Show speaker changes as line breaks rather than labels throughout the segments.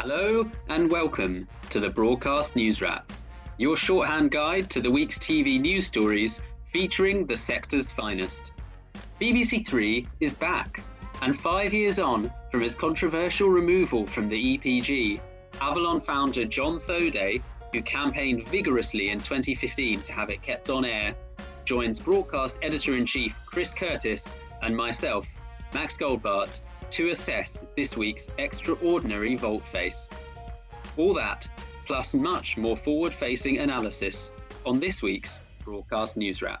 Hello and welcome to the Broadcast News Wrap, your shorthand guide to the week's TV news stories featuring the sector's finest. BBC Three is back, and five years on from its controversial removal from the EPG, Avalon founder John Thoday, who campaigned vigorously in 2015 to have it kept on air, joins broadcast editor in chief Chris Curtis and myself, Max Goldbart, to assess this week's extraordinary volte-face. All that, plus much more forward facing analysis on this week's Broadcast News Wrap.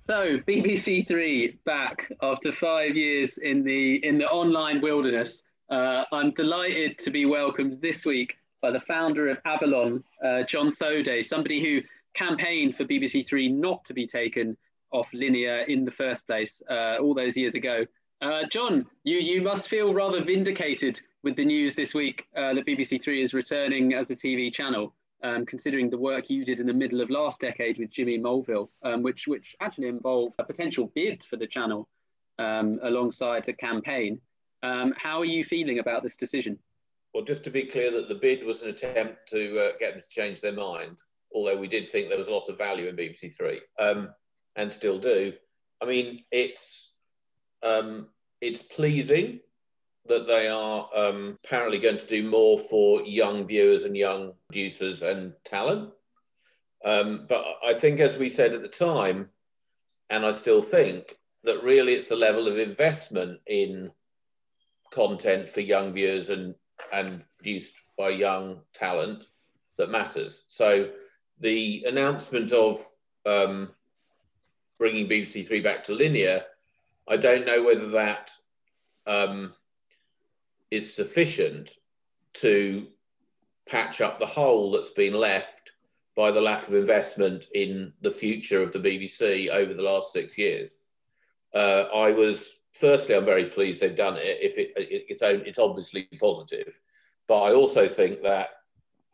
So BBC Three back after five years in the in the online wilderness. Uh, I'm delighted to be welcomed this week by the founder of Avalon, uh, John Thoday, somebody who campaigned for BBC Three not to be taken off linear in the first place uh, all those years ago. Uh, John, you, you must feel rather vindicated with the news this week uh, that BBC Three is returning as a TV channel, um, considering the work you did in the middle of last decade with Jimmy Mulville, um, which, which actually involved a potential bid for the channel um, alongside the campaign. Um, how are you feeling about this decision?
Well, just to be clear, that the bid was an attempt to uh, get them to change their mind although we did think there was a lot of value in BBC Three, um, and still do. I mean, it's um, it's pleasing that they are um, apparently going to do more for young viewers and young producers and talent. Um, but I think, as we said at the time, and I still think that really it's the level of investment in content for young viewers and and produced by young talent that matters. So the announcement of um, bringing BBC Three back to linear, I don't know whether that um, is sufficient to patch up the hole that's been left by the lack of investment in the future of the BBC over the last six years. Uh, I was firstly, I'm very pleased they've done it. If it, it, it's it's obviously positive, but I also think that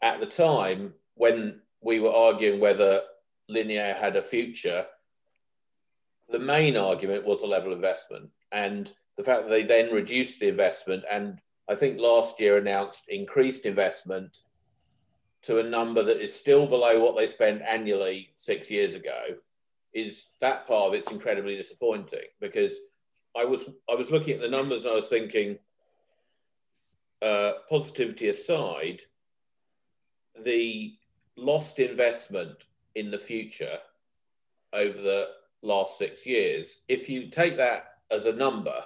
at the time when we were arguing whether linear had a future, the main argument was the level of investment and the fact that they then reduced the investment and I think last year announced increased investment to a number that is still below what they spent annually six years ago is that part of it's incredibly disappointing because I was I was looking at the numbers and I was thinking uh, positivity aside the lost investment in the future over the last six years, if you take that as a number,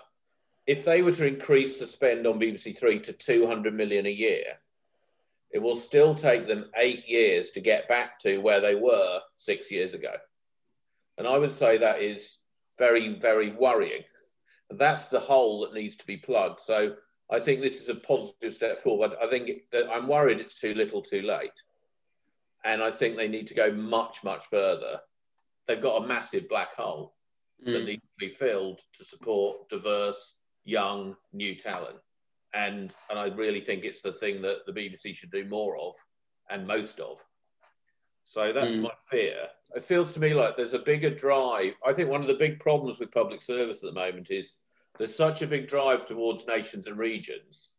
if they were to increase the spend on BBC Three to 200 million a year, it will still take them eight years to get back to where they were six years ago. And I would say that is very, very worrying. That's the hole that needs to be plugged. So I think this is a positive step forward. I think that I'm worried it's too little too late and I think they need to go much, much further. They've got a massive black hole mm. that needs to be filled to support diverse, young, new talent. And, and I really think it's the thing that the BBC should do more of and most of. So that's mm. my fear. It feels to me like there's a bigger drive. I think one of the big problems with public service at the moment is there's such a big drive towards nations and regions,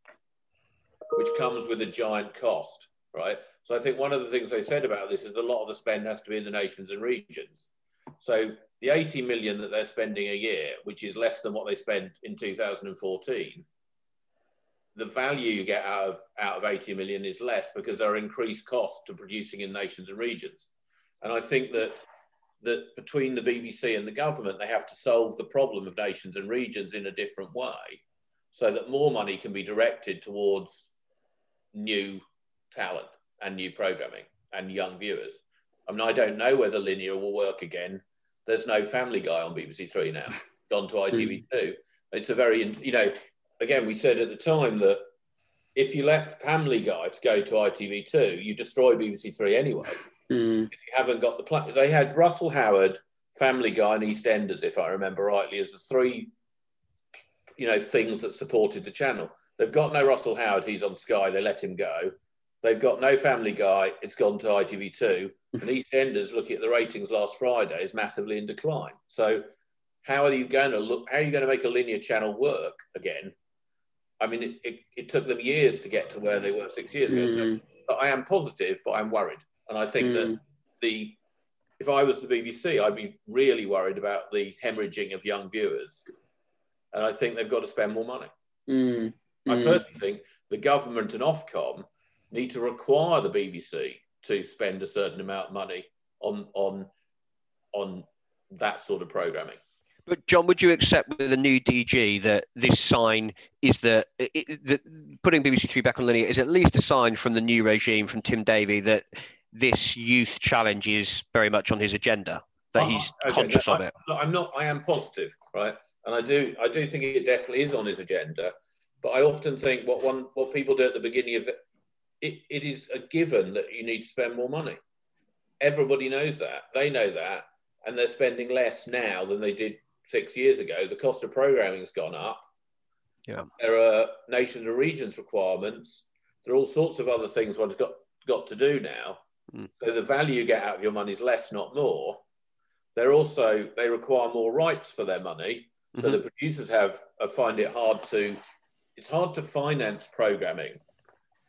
which comes with a giant cost, right? So I think one of the things they said about this is a lot of the spend has to be in the nations and regions. So the 80 million that they're spending a year, which is less than what they spent in 2014, the value you get out of out of 80 million is less because there are increased costs to producing in nations and regions. And I think that that between the BBC and the government, they have to solve the problem of nations and regions in a different way so that more money can be directed towards new talent and new programming and young viewers. I mean, I don't know whether linear will work again. There's no Family Guy on BBC Three now. Gone to ITV2. Mm. It's a very, you know, again, we said at the time that if you let Family Guy to go to ITV2, you destroy BBC Three anyway. Mm. You haven't got the plan, they had Russell Howard, Family Guy, and EastEnders, if I remember rightly, as the three, you know, things that supported the channel. They've got no Russell Howard. He's on Sky. They let him go. They've got no Family Guy. It's gone to ITV2. And EastEnders, looking at the ratings last Friday, is massively in decline. So how are you going to look? How are you going to make a linear channel work again? I mean, it, it, it took them years to get to where they were six years ago. Mm. So I am positive, but I'm worried, and I think mm. that the if I was the BBC, I'd be really worried about the hemorrhaging of young viewers, and I think they've got to spend more money.
Mm.
I personally think the government and Ofcom need to require the BBC to spend a certain amount of money on on on that sort of programming.
But John, would you accept with the new DG that this sign is that putting BBC Three back on linear is at least a sign from the new regime from Tim Davie that this youth challenge is very much on his agenda, that oh, he's okay. conscious
no,
of it.
I'm not. I am positive, right? And I do. I do think it definitely is on his agenda. But I often think what one what people do at the beginning of the, it, it is a given that you need to spend more money. Everybody knows that. They know that, and they're spending less now than they did six years ago. The cost of programming has gone up.
Yeah.
There are nations and regions requirements. There are all sorts of other things one's got got to do now. Mm. So the value you get out of your money is less, not more. They're also they require more rights for their money. So mm-hmm. the producers have uh, find it hard to it's hard to finance programming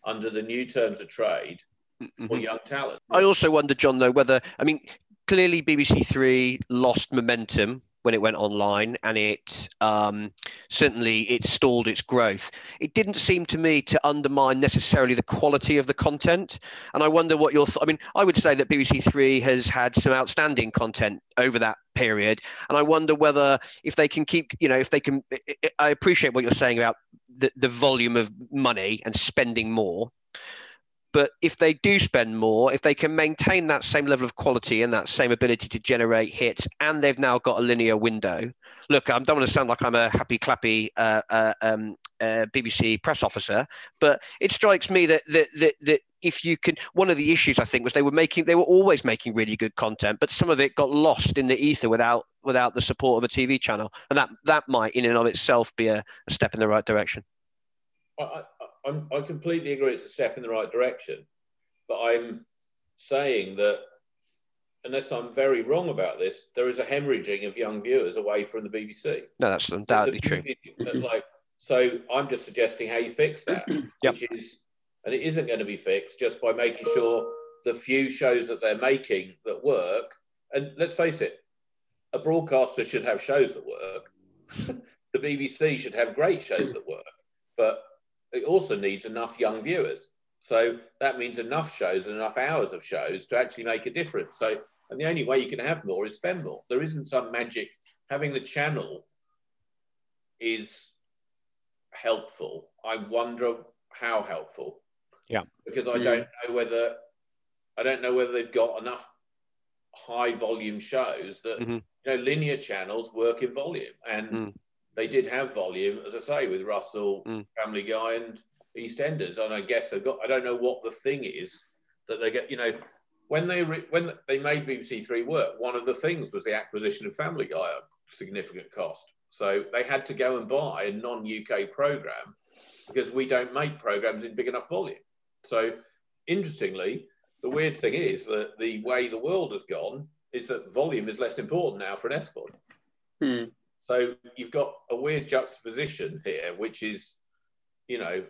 under the new terms of trade mm-hmm. for young talent.
I also wonder, John, though, whether I mean clearly BBC Three lost momentum when it went online, and it um, certainly it stalled its growth. It didn't seem to me to undermine necessarily the quality of the content, and I wonder what your. Th- I mean, I would say that BBC Three has had some outstanding content over that period, and I wonder whether if they can keep, you know, if they can. I appreciate what you're saying about the, the volume of money and spending more but if they do spend more, if they can maintain that same level of quality and that same ability to generate hits, and they've now got a linear window. Look, I don't want to sound like I'm a happy clappy uh, uh, um, uh, BBC press officer, but it strikes me that, that that that if you can, one of the issues I think was they were making, they were always making really good content, but some of it got lost in the ether without without the support of a TV channel, and that that might in and of itself be a, a step in the right direction.
I'm, I completely agree it's a step in the right direction, but I'm saying that unless I'm very wrong about this, there is a hemorrhaging of young viewers away from the BBC.
No, that's undoubtedly true.
Uh, like, so I'm just suggesting how you fix that,
yep.
which is, and it isn't going to be fixed just by making sure the few shows that they're making that work. And let's face it, a broadcaster should have shows that work. the BBC should have great shows that work, but it also needs enough young viewers. So that means enough shows and enough hours of shows to actually make a difference. So, and the only way you can have more is spend more. There isn't some magic. Having the channel is helpful. I wonder how helpful.
Yeah.
Because I mm. don't know whether I don't know whether they've got enough high volume shows that mm-hmm. you know linear channels work in volume and mm they did have volume, as I say, with Russell, mm. Family Guy, and EastEnders. And I guess they've got. I don't know what the thing is that they get. You know, when they re, when they made BBC Three work, one of the things was the acquisition of Family Guy at significant cost. So they had to go and buy a non-UK program because we don't make programs in big enough volume. So interestingly, the weird thing is that the way the world has gone is that volume is less important now for an SVOD.
Hmm.
So you've got a weird juxtaposition here, which is, you know,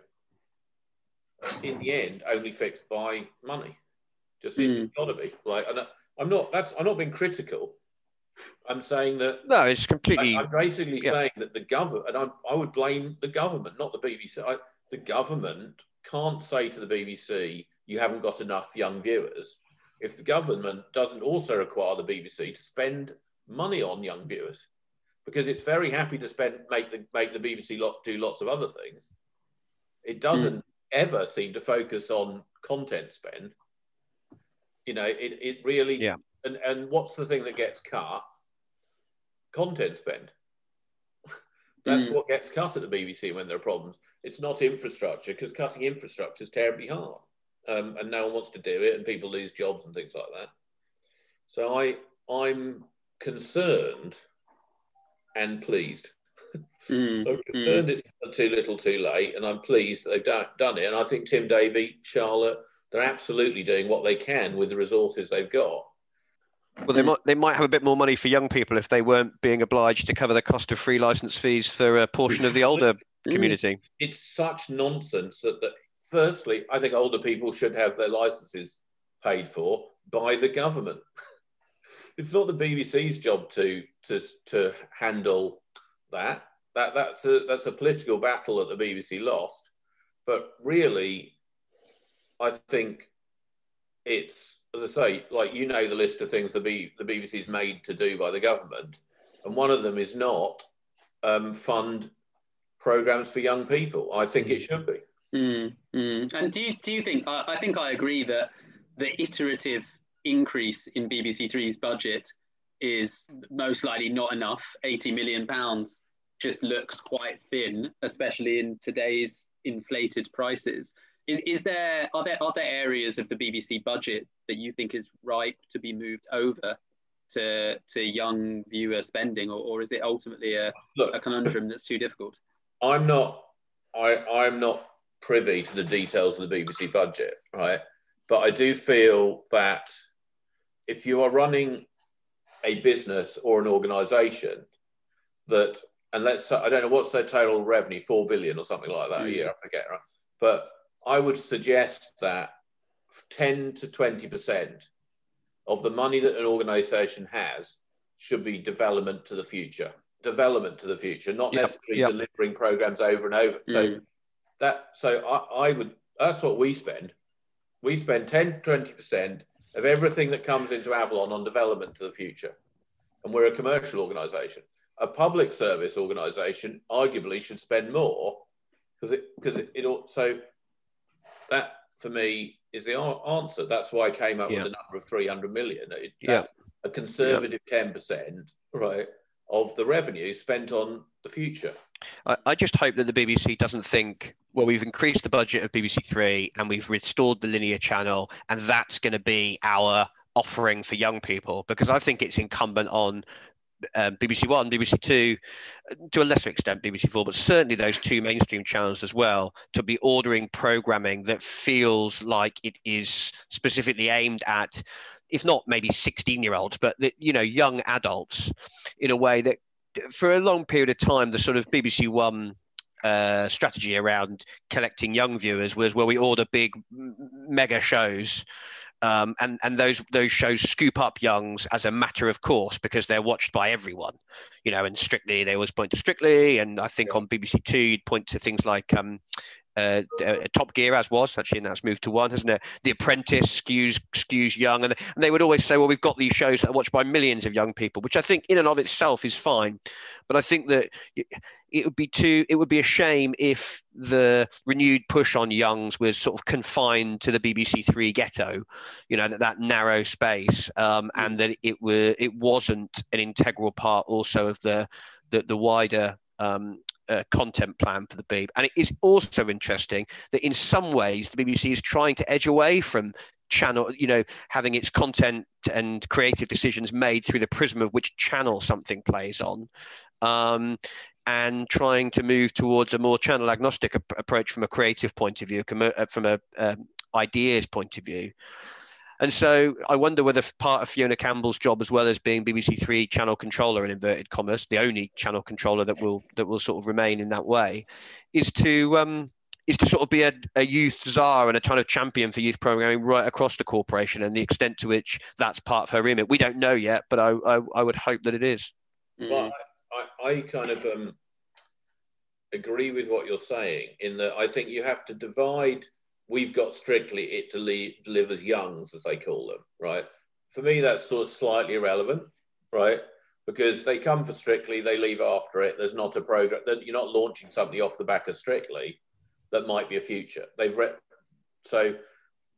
in the end, only fixed by money. Just mm. it's got to be like, and I'm not. That's I'm not being critical. I'm saying that
no, it's completely.
I, am basically yeah. saying that the government, and I, I would blame the government, not the BBC. I, the government can't say to the BBC, "You haven't got enough young viewers." If the government doesn't also require the BBC to spend money on young viewers, because it's very happy to spend make the make the BBC lot do lots of other things. It doesn't mm. ever seem to focus on content spend. You know, it, it really
yeah.
And and what's the thing that gets cut? Content spend. That's mm. what gets cut at the BBC when there are problems. It's not infrastructure because cutting infrastructure is terribly hard, um, and no one wants to do it, and people lose jobs and things like that. So I I'm concerned and pleased.
Mm,
I'm concerned mm. it's too little, too late, and I'm pleased that they've done, done it. And I think Tim Davie, Charlotte, they're absolutely doing what they can with the resources they've got.
Well, they might they might have a bit more money for young people if they weren't being obliged to cover the cost of free license fees for a portion of the older community.
It's such nonsense that, that firstly, I think older people should have their licenses paid for by the government. it's not the BBC's job to to to handle that. That that's a that's a political battle that the BBC lost. But really, I think it's as I say, like you know the list of things the B, the BBC's made to do by the government, and one of them is not um, fund programs for young people. I think it should be.
Mm, mm. And do you do you think? I, I think I agree that the iterative increase in BBC Three's budget is most likely not enough. Eighty million pounds just looks quite thin, especially in today's inflated prices. Is, is there are there other areas of the BBC budget that you think is ripe to be moved over to to young viewer spending, or, or is it ultimately a, Look, a conundrum that's too difficult?
I'm not I I'm not privy to the details of the BBC budget, right? But I do feel that if you are running a business or an organisation that and let's I don't know what's their total revenue, four billion or something like that mm. a year, I forget, right? But I would suggest that 10 to 20% of the money that an organization has should be development to the future. Development to the future, not yep. necessarily yep. delivering programs over and over. Mm. So that so I, I would that's what we spend. We spend 10 20% of everything that comes into Avalon on development to the future. And we're a commercial organization. A public service organization arguably should spend more because it because it, it so that for me is the answer. That's why I came up yeah. with the number of 300 million. It, yeah. a conservative yeah. 10%, right, of the revenue spent on the future.
I, I, just hope that the BBC doesn't think, well, we've increased the budget of BBC Three and we've restored the linear channel, and that's going to be our offering for young people, because I think it's incumbent on um, BBC One, BBC Two, to a lesser extent BBC Four, but certainly those two mainstream channels as well, to be ordering programming that feels like it is specifically aimed at, if not maybe 16 year olds, but the, you know young adults, in a way that for a long period of time the sort of BBC One uh, strategy around collecting young viewers was where we order big mega shows um, and and those those shows scoop up youngs as a matter of course because they're watched by everyone, you know. And Strictly, they always point to Strictly, and I think yeah. on BBC Two you'd point to things like um, uh, uh, Top Gear as was actually, and that's moved to one, hasn't it? The Apprentice skews skews young, and, and they would always say, "Well, we've got these shows that are watched by millions of young people," which I think in and of itself is fine, but I think that it would be too it would be a shame if the renewed push on youngs was sort of confined to the BBC Three ghetto, you know, that that narrow space, um, and that it were it wasn't an integral part also of the the, the wider um, uh, content plan for the Beeb. And it is also interesting that in some ways the BBC is trying to edge away from channel, you know, having its content and creative decisions made through the prism of which channel something plays on. Um, and trying to move towards a more channel agnostic ap- approach from a creative point of view, uh, from a um, ideas point of view. And so I wonder whether part of Fiona Campbell's job, as well as being BBC Three channel controller in inverted commas, the only channel controller that will that will sort of remain in that way, is to um, is to sort of be a, a youth czar and a kind of champion for youth programming right across the corporation, and the extent to which that's part of her remit, we don't know yet, but I I, I would hope that it is.
Well, I, I kind of um, agree with what you're saying in that I think you have to divide we've got strictly it deli- delivers youngs, as they call them, right? For me, that's sort of slightly irrelevant, right? Because they come for Strictly, they leave after it. There's not a program that you're not launching something off the back of Strictly that might be a future. They've read so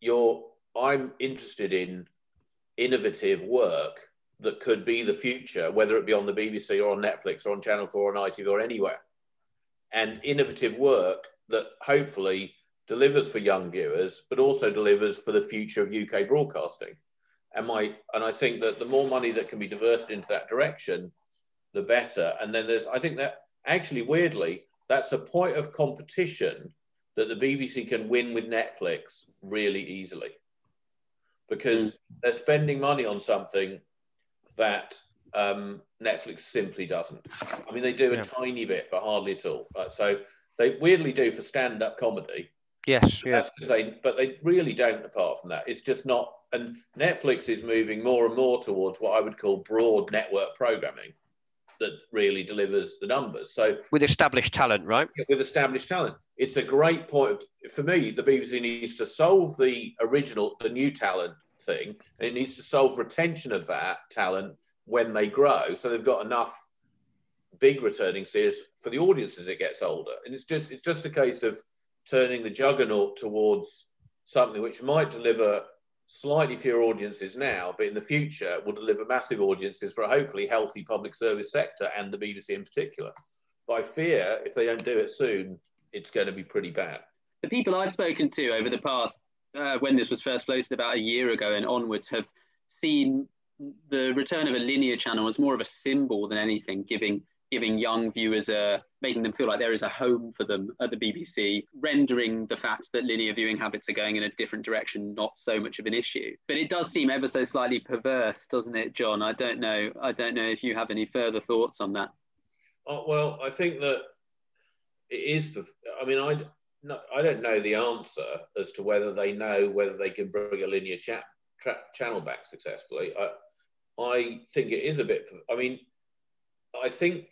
you're I'm interested in innovative work that could be the future, whether it be on the BBC or on Netflix or on Channel 4 or on ITV or anywhere. And innovative work that hopefully delivers for young viewers, but also delivers for the future of UK broadcasting. And my and I think that the more money that can be diverted into that direction, the better. And then there's I think that actually weirdly that's a point of competition that the BBC can win with Netflix really easily because mm. they're spending money on something that um, Netflix simply doesn't. I mean, they do a tiny bit, but hardly at all. Right? So they weirdly do for stand-up comedy.
Yes, yeah.
That's 'cause they, but they really don't. Apart from that, it's just not. And Netflix is moving more and more towards what I would call broad network programming that really delivers the numbers. So
With established talent, right?
with established talent. It's a great point of, for me. The BBC needs to solve the original, the new talent thing, and it needs to solve retention of that talent when they grow. So they've got enough big returning series for the audience as it gets older. And it's just it's just a case of turning the juggernaut towards something which might deliver slightly fewer audiences now, but in the future will deliver massive audiences for a hopefully healthy public service sector and the BBC in particular. But I fear if they don't do it soon, it's going to be pretty bad.
the people I've spoken to over the past, uh, when this was first floated about a year ago and onwards, have seen the return of a linear channel as more of a symbol than anything, giving giving young viewers a making them feel like there is a home for them at the BBC, rendering the fact that linear viewing habits are going in a different direction not so much of an issue. But it does seem ever so slightly perverse, doesn't it, John? I don't know. I don't know if you have any further thoughts on that.
Oh, well, I think that it is. I mean, I no, I don't know the answer as to whether they know whether they can bring a linear chat tra- channel back successfully. I I think it is a bit. I mean, I think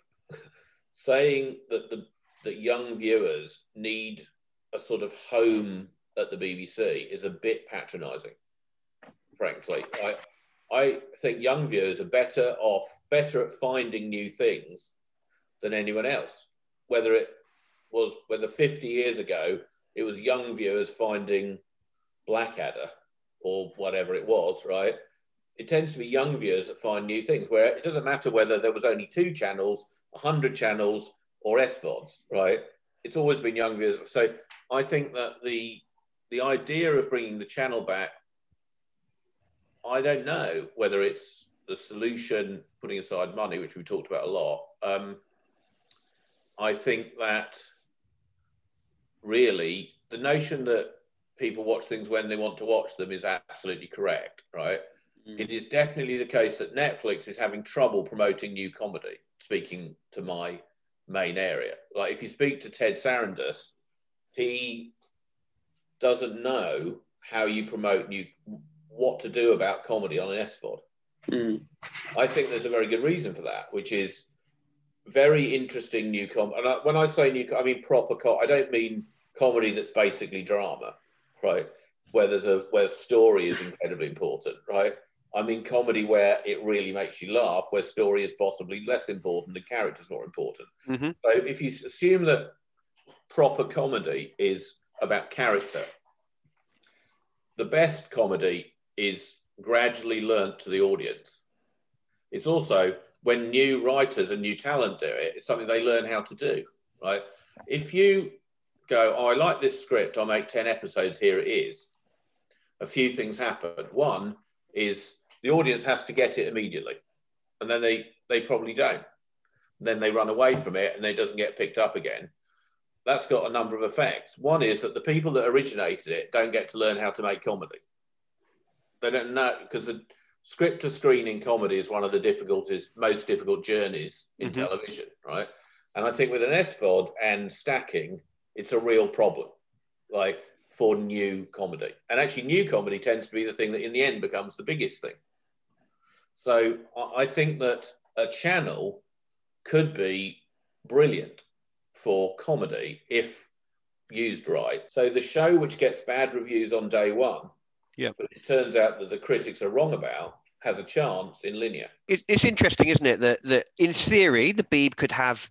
saying that the that young viewers need a sort of home at the BBC is a bit patronising. Frankly, I I think young viewers are better off, better at finding new things than anyone else. Whether it was whether 50 years ago it was young viewers finding Blackadder or whatever it was, right? It tends to be young viewers that find new things where it doesn't matter whether there was only two channels, 100 channels, or SVODs, right? It's always been young viewers. So I think that the the idea of bringing the channel back, I don't know whether it's the solution, putting aside money, which we talked about a lot. Um, I think that really the notion that people watch things when they want to watch them is absolutely correct, right?
Mm.
It is definitely the case that Netflix is having trouble promoting new comedy, speaking to my main area. Like if you speak to Ted Sarandos, he doesn't know how you promote new what to do about comedy on an SVOD.
Mm.
I think there's a very good reason for that, which is very interesting new com. And I, when I say new, I mean proper com. I don't mean comedy that's basically drama, right? Where there's a where story is incredibly important, right? I mean comedy where it really makes you laugh, where story is possibly less important, the character's more important.
Mhm.
So if you assume that proper comedy is about character, the best comedy is gradually learnt to the audience. It's also when new writers and new talent do it, it's something they learn how to do, right? If you go, oh, I like this script, I'll make 10 episodes, here it is, a few things happen. One is the audience has to get it immediately, and then they, they probably don't. Then they run away from it and it doesn't get picked up again. That's got a number of effects. One is that the people that originated it don't get to learn how to make comedy. They don't know because the script to screen in comedy is one of the difficulties, most difficult journeys in
Mhm.
television, right? And I think with an SVOD and stacking, it's a real problem, like for new comedy. And actually, new comedy tends to be the thing that in the end becomes the biggest thing. So I I think that a channel could be brilliant for comedy if used right. So the show which gets bad reviews on day one,
Yeah.
but it turns out that the critics are wrong about, has a chance in linear.
It's interesting, isn't it, that that in theory the Beeb could have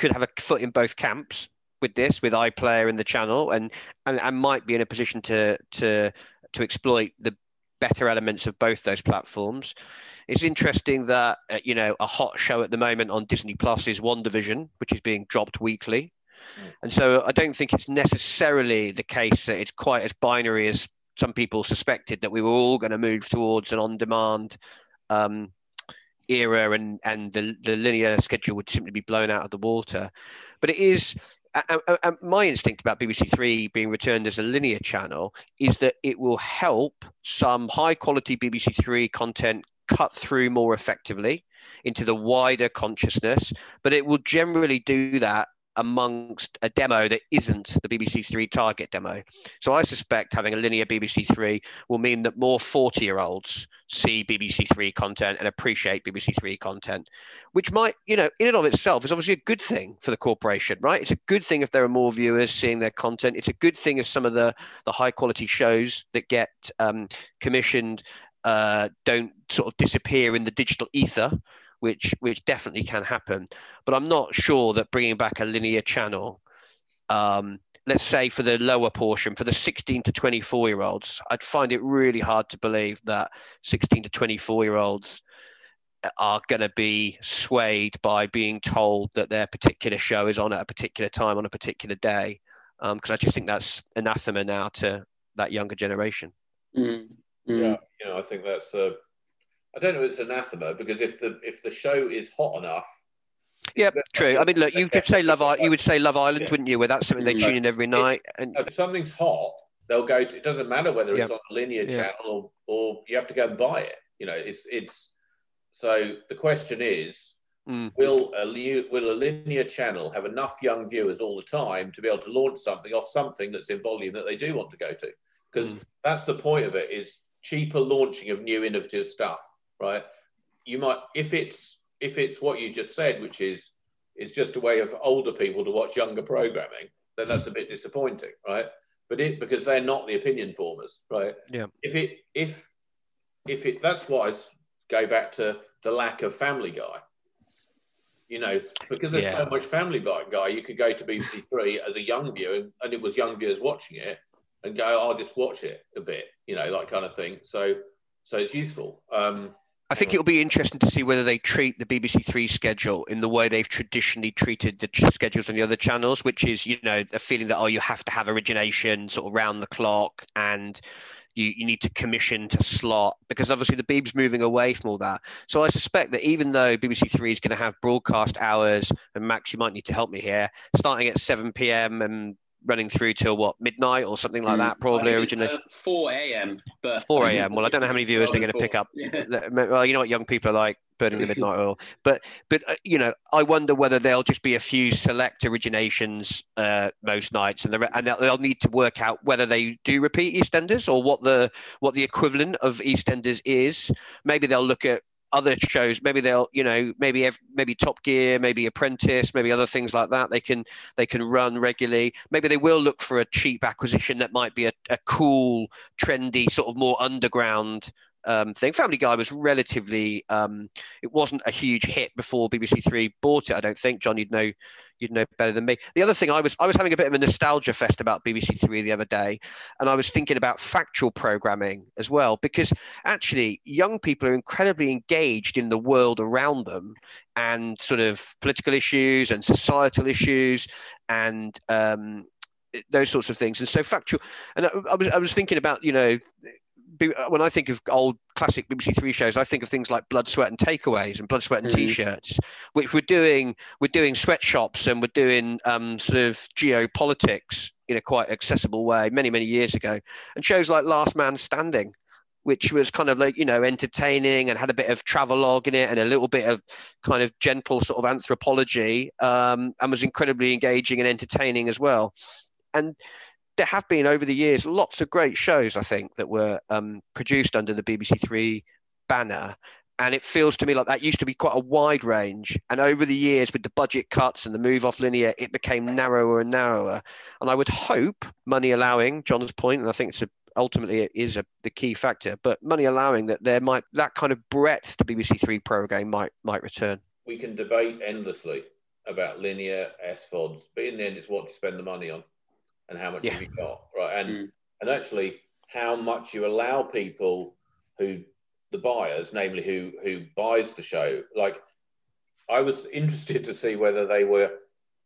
could have a foot in both camps with this, with iPlayer and the channel, and and, and might be in a position to to to exploit the better elements of both those platforms. It's interesting that uh, you know a hot show at the moment on Disney Plus is WandaVision, which is being dropped weekly,
Mm.
and so I don't think it's necessarily the case that it's quite as binary as some people suspected that we were all going to move towards an on-demand um, era and and the the linear schedule would simply be blown out of the water. But it is. A- a- a- my instinct about BBC Three being returned as a linear channel is that it will help some high quality BBC Three content cut through more effectively into the wider consciousness, but it will generally do that amongst a demo that isn't the BBC Three target demo. So I suspect having a linear BBC Three will mean that more 40 year olds see BBC Three content and appreciate BBC Three content, which might, you know, in and of itself is obviously a good thing for the corporation, right? It's a good thing if there are more viewers seeing their content. It's a good thing if some of the, the high quality shows that get um, commissioned uh, don't sort of disappear in the digital ether which which definitely can happen. But I'm not sure that bringing back a linear channel, um, let's say for the lower portion, for the 16 to 24 year olds, I'd find it really hard to believe that 16 to 24 year olds are going to be swayed by being told that their particular show is on at a particular time on a particular day, because um, I just think that's anathema now to that younger generation.
Mm. Mm. Yeah, you know, I think that's a I don't know if it's anathema because if the if the show is hot enough.
Yeah, true. I mean, look, you could say Love Island. You would say Love Island, yeah. wouldn't you? Where that's something they tune in every night. And
if something's hot, they'll go. To, it doesn't matter whether it's yeah. on a linear yeah. channel or or you have to go and buy it. You know, it's it's. So the question is, mm. will a will a linear channel have enough young viewers all the time to be able to launch something off something that's in volume that they do want to go to? Because mm. that's the point of it. Is cheaper launching of new innovative stuff right? You might, if it's if it's what you just said, which is it's just a way of older people to watch younger programming, then that's a bit disappointing, right? But it because they're not the opinion formers, right?
Yeah.
If it if if it that's why I go back to the lack of Family Guy. You know, because there's yeah. so much Family Guy, you could go to BBC Three as a young viewer, and, and it was young viewers watching it, and go, oh, I'll just watch it a bit, you know, that kind of thing. So, so it's useful. Um,
I think it'll be interesting to see whether they treat the BBC Three schedule in the way they've traditionally treated the schedules on the other channels, which is, you know, the feeling that, oh, you have to have origination sort of round the clock and you, you need to commission to slot because obviously the Beeb's moving away from all that. So I suspect that even though BBC Three is going to have broadcast hours, and Max, you might need to help me here, starting at 7 p.m. and running through till what midnight or something like that, probably originally. Uh,
4 a.m. But
4 a.m. Well, I don't know how many viewers they're going to pick up. Yeah. Well, you know what young people are like, burning the midnight oil. But but uh, you know, I wonder whether there'll just be a few select originations uh, most nights, and the, and they'll need to work out whether they do repeat EastEnders or what the what the equivalent of EastEnders is. Maybe they'll look at other shows maybe they'll you know maybe maybe top gear maybe apprentice maybe other things like that they can they can run regularly maybe they will look for a cheap acquisition that might be a, a cool trendy sort of more underground um, thing. Family Guy was relatively, um, it wasn't a huge hit before BBC Three bought it. I don't think, John, you'd know, you'd know better than me. The other thing I was, I was having a bit of a nostalgia fest about BBC Three the other day, and I was thinking about factual programming as well, because actually young people are incredibly engaged in the world around them and sort of political issues and societal issues and um, those sorts of things. And so factual, and I, I was, I was thinking about, you know, when I think of old classic BBC Three shows, I think of things like Blood, Sweat, and Takeaways, and Blood, Sweat, and mm. T-shirts, which we're doing. We're doing sweatshops, and we're doing um, sort of geopolitics in a quite accessible way many, many years ago. And shows like Last Man Standing, which was kind of like you know entertaining and had a bit of travelogue in it and a little bit of kind of gentle sort of anthropology, um, and was incredibly engaging and entertaining as well. And there have been over the years lots of great shows, I think, that were um, produced under the BBC Three banner. And it feels to me like that used to be quite a wide range. And over the years, with the budget cuts and the move off linear, it became narrower and narrower. And I would hope, money allowing, John's point, and I think it's a, ultimately it is a, the key factor, but money allowing that there might that kind of breadth to BBC Three program might might return.
We can debate endlessly about linear SVODs, but in the end, it's what to spend the money on and how much yeah. have you got, right? And mm. and actually how much you allow people who the buyers, namely who who buys the show, like I was interested to see whether they were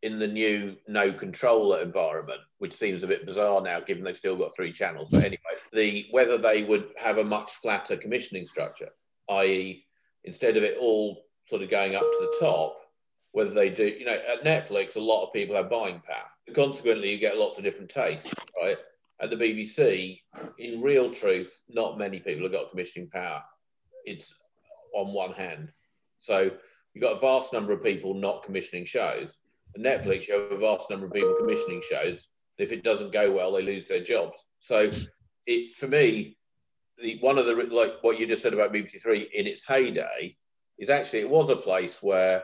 in the new no controller environment, which seems a bit bizarre now, given they've still got three channels. But anyway, the whether they would have a much flatter commissioning structure, i.e., instead of it all sort of going up to the top, whether they do, you know, at Netflix, a lot of people have buying power consequently, you get lots of different tastes, right? At the BBC, in real truth, not many people have got commissioning power. It's on one hand. So you've got a vast number of people not commissioning shows. And Netflix, you have a vast number of people commissioning shows. If it doesn't go well, they lose their jobs. So it, for me, the, one of the like what you just said about BBC Three in its heyday is actually it was a place where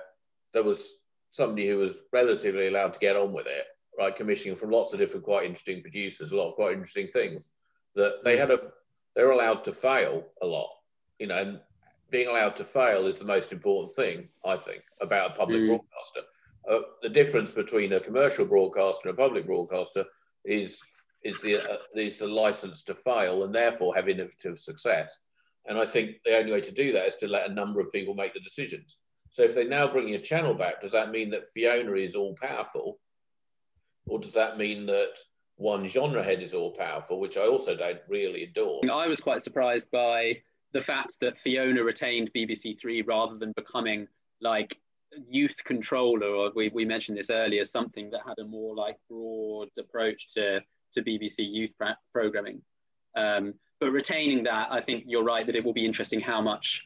there was somebody who was relatively allowed to get on with it, right? Commissioning from lots of different, quite interesting producers, a lot of quite interesting things. That they had a, they were allowed to fail a lot, you know, and being allowed to fail is the most important thing, I think, about a public mm. broadcaster. Uh, the difference between a commercial broadcaster and a public broadcaster is is the uh, is the license to fail and therefore have innovative success. And I think the only way to do that is to let a number of people make the decisions. So if they're now bringing a channel back, does that mean that Fiona is all powerful, or does that mean that one genre head is all powerful, which I also don't really adore?
I was quite surprised by the fact that Fiona retained BBC Three rather than becoming like youth controller, or we, we mentioned this earlier, something that had a more like broad approach to, to BBC youth pra- programming. Um, but retaining that, I think you're right that it will be interesting how much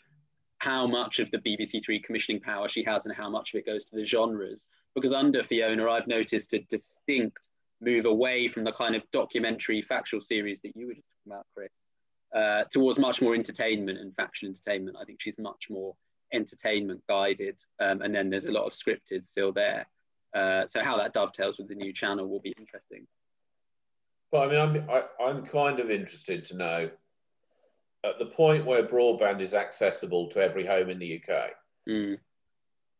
how much of the BBC Three commissioning power she has and how much of it goes to the genres. Because under Fiona, I've noticed a distinct move away from the kind of documentary factual series that you were just talking about, Chris, uh, towards much more entertainment and faction entertainment. I think she's much more entertainment guided, um, and then there's a lot of scripted still there. Uh, so how that dovetails with the new channel will be interesting.
Well, I mean, I'm I, i am kind of interested to know at the point where broadband is accessible to every home in the UK. Mm.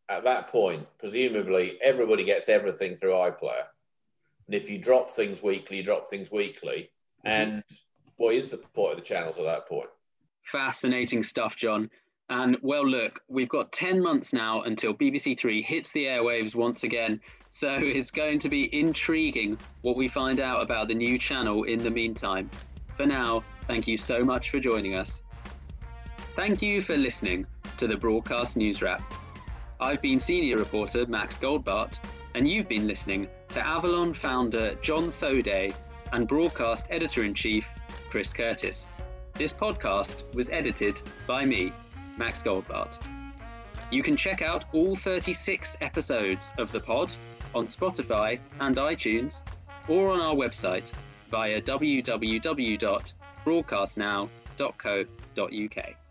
At that point, presumably everybody gets everything through iPlayer, and if you drop things weekly, you drop things weekly. Mm-hmm. And what is the point of the channels at that point?
Fascinating stuff, John. And well, look, we've got 10 months now until BBC Three hits the airwaves once again. So it's going to be intriguing what we find out about the new channel in the meantime. For now, thank you so much for joining us. Thank you for listening to the Broadcast News Wrap. I've been senior reporter Max Goldbart, and you've been listening to Avalon founder John Thoday and broadcast editor in chief Chris Curtis. This podcast was edited by me, Max Goldbart. You can check out all 36 episodes of the pod on Spotify and iTunes or on our website via www.broadcastnow.co.uk.